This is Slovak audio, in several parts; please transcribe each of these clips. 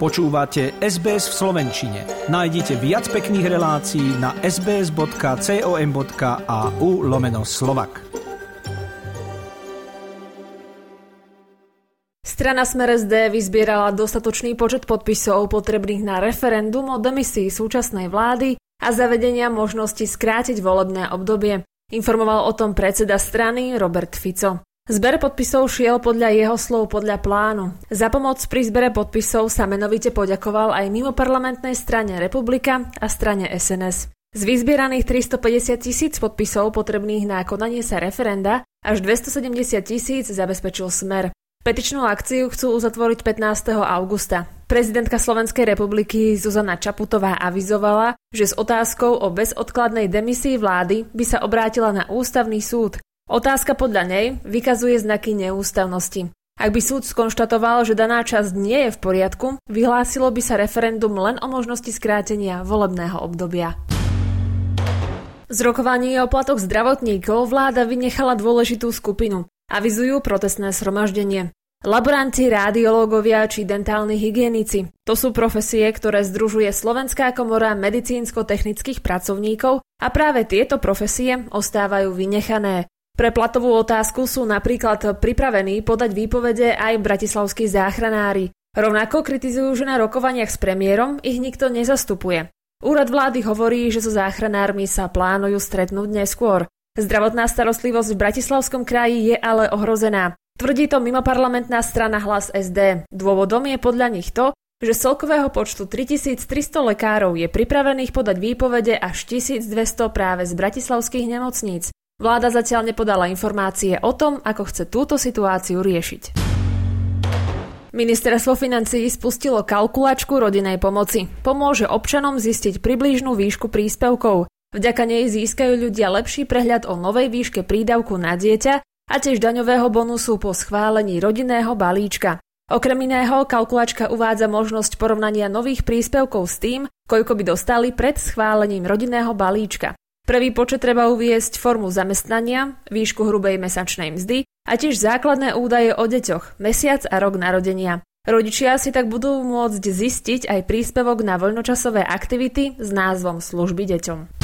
Počúvate SBS v Slovenčine. Nájdite viac pekných relácií na sbs.com.au lomeno slovak. Strana Smer SD vyzbierala dostatočný počet podpisov potrebných na referendum o demisii súčasnej vlády a zavedenia možnosti skrátiť volebné obdobie. Informoval o tom predseda strany Robert Fico. Zber podpisov šiel podľa jeho slov podľa plánu. Za pomoc pri zbere podpisov sa menovite poďakoval aj mimo parlamentnej strane Republika a strane SNS. Z vyzbieraných 350 tisíc podpisov potrebných na konanie sa referenda až 270 tisíc zabezpečil Smer. Petičnú akciu chcú uzatvoriť 15. augusta. Prezidentka Slovenskej republiky Zuzana Čaputová avizovala, že s otázkou o bezodkladnej demisii vlády by sa obrátila na ústavný súd. Otázka podľa nej vykazuje znaky neústavnosti. Ak by súd skonštatoval, že daná časť nie je v poriadku, vyhlásilo by sa referendum len o možnosti skrátenia volebného obdobia. Z rokovaní o platoch zdravotníkov vláda vynechala dôležitú skupinu. Avizujú protestné sromaždenie. Laboranti, radiológovia či dentálni hygienici. To sú profesie, ktoré združuje Slovenská komora medicínsko-technických pracovníkov a práve tieto profesie ostávajú vynechané. Pre platovú otázku sú napríklad pripravení podať výpovede aj bratislavskí záchranári. Rovnako kritizujú, že na rokovaniach s premiérom ich nikto nezastupuje. Úrad vlády hovorí, že so záchranármi sa plánujú stretnúť neskôr. Zdravotná starostlivosť v Bratislavskom kraji je ale ohrozená. Tvrdí to mimoparlamentná strana Hlas SD. Dôvodom je podľa nich to, že z celkového počtu 3300 lekárov je pripravených podať výpovede až 1200 práve z bratislavských nemocníc. Vláda zatiaľ nepodala informácie o tom, ako chce túto situáciu riešiť. Ministerstvo financií spustilo kalkulačku rodinej pomoci. Pomôže občanom zistiť približnú výšku príspevkov. Vďaka nej získajú ľudia lepší prehľad o novej výške prídavku na dieťa a tiež daňového bonusu po schválení rodinného balíčka. Okrem iného, kalkulačka uvádza možnosť porovnania nových príspevkov s tým, koľko by dostali pred schválením rodinného balíčka. Pre výpočet treba uviesť formu zamestnania, výšku hrubej mesačnej mzdy a tiež základné údaje o deťoch, mesiac a rok narodenia. Rodičia si tak budú môcť zistiť aj príspevok na voľnočasové aktivity s názvom služby deťom.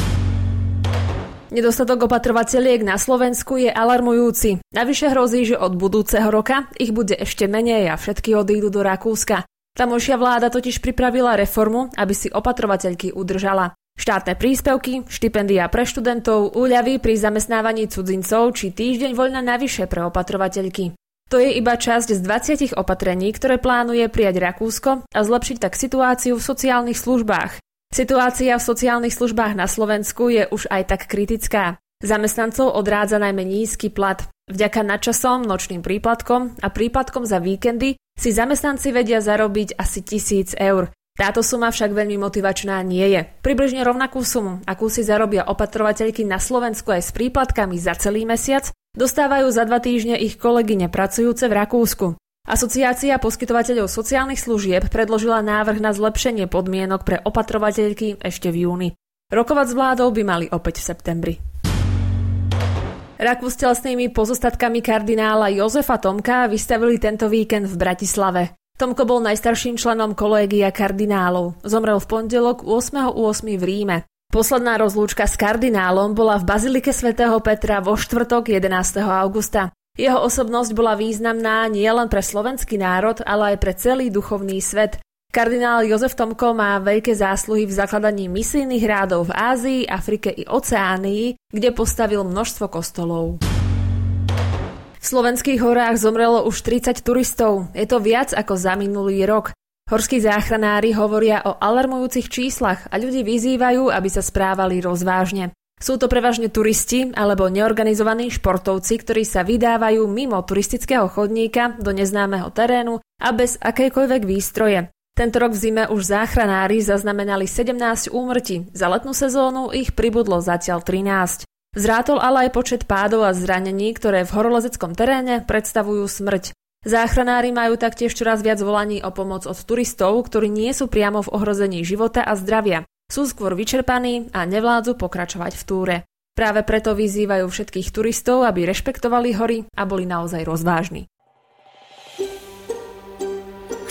Nedostatok opatrovateľiek na Slovensku je alarmujúci. Navyše hrozí, že od budúceho roka ich bude ešte menej a všetky odídu do Rakúska. Tamošia vláda totiž pripravila reformu, aby si opatrovateľky udržala. Štátne príspevky, štipendia pre študentov, úľavy pri zamestnávaní cudzincov či týždeň voľna navyše pre opatrovateľky. To je iba časť z 20 opatrení, ktoré plánuje prijať Rakúsko a zlepšiť tak situáciu v sociálnych službách. Situácia v sociálnych službách na Slovensku je už aj tak kritická. Zamestnancov odrádza najmä nízky plat. Vďaka nadčasom, nočným príplatkom a príplatkom za víkendy si zamestnanci vedia zarobiť asi tisíc eur. Táto suma však veľmi motivačná nie je. Približne rovnakú sumu, akú si zarobia opatrovateľky na Slovensku aj s príplatkami za celý mesiac, dostávajú za dva týždne ich kolegyne pracujúce v Rakúsku. Asociácia poskytovateľov sociálnych služieb predložila návrh na zlepšenie podmienok pre opatrovateľky ešte v júni. Rokovať s vládou by mali opäť v septembri. Raku s telesnými pozostatkami kardinála Jozefa Tomka vystavili tento víkend v Bratislave. Tomko bol najstarším členom kolégia kardinálov. Zomrel v pondelok 8.8. v Ríme. Posledná rozlúčka s kardinálom bola v Bazilike svätého Petra vo štvrtok 11. augusta. Jeho osobnosť bola významná nielen pre slovenský národ, ale aj pre celý duchovný svet. Kardinál Jozef Tomko má veľké zásluhy v zakladaní misijných rádov v Ázii, Afrike i Oceánii, kde postavil množstvo kostolov. V slovenských horách zomrelo už 30 turistov. Je to viac ako za minulý rok. Horskí záchranári hovoria o alarmujúcich číslach a ľudí vyzývajú, aby sa správali rozvážne. Sú to prevažne turisti alebo neorganizovaní športovci, ktorí sa vydávajú mimo turistického chodníka do neznámeho terénu a bez akejkoľvek výstroje. Tento rok v zime už záchranári zaznamenali 17 úmrtí, za letnú sezónu ich pribudlo zatiaľ 13. Zrátol ale aj počet pádov a zranení, ktoré v horolezeckom teréne predstavujú smrť. Záchranári majú taktiež čoraz viac volaní o pomoc od turistov, ktorí nie sú priamo v ohrození života a zdravia. Sú skôr vyčerpaní a nevládzu pokračovať v túre. Práve preto vyzývajú všetkých turistov, aby rešpektovali hory a boli naozaj rozvážni.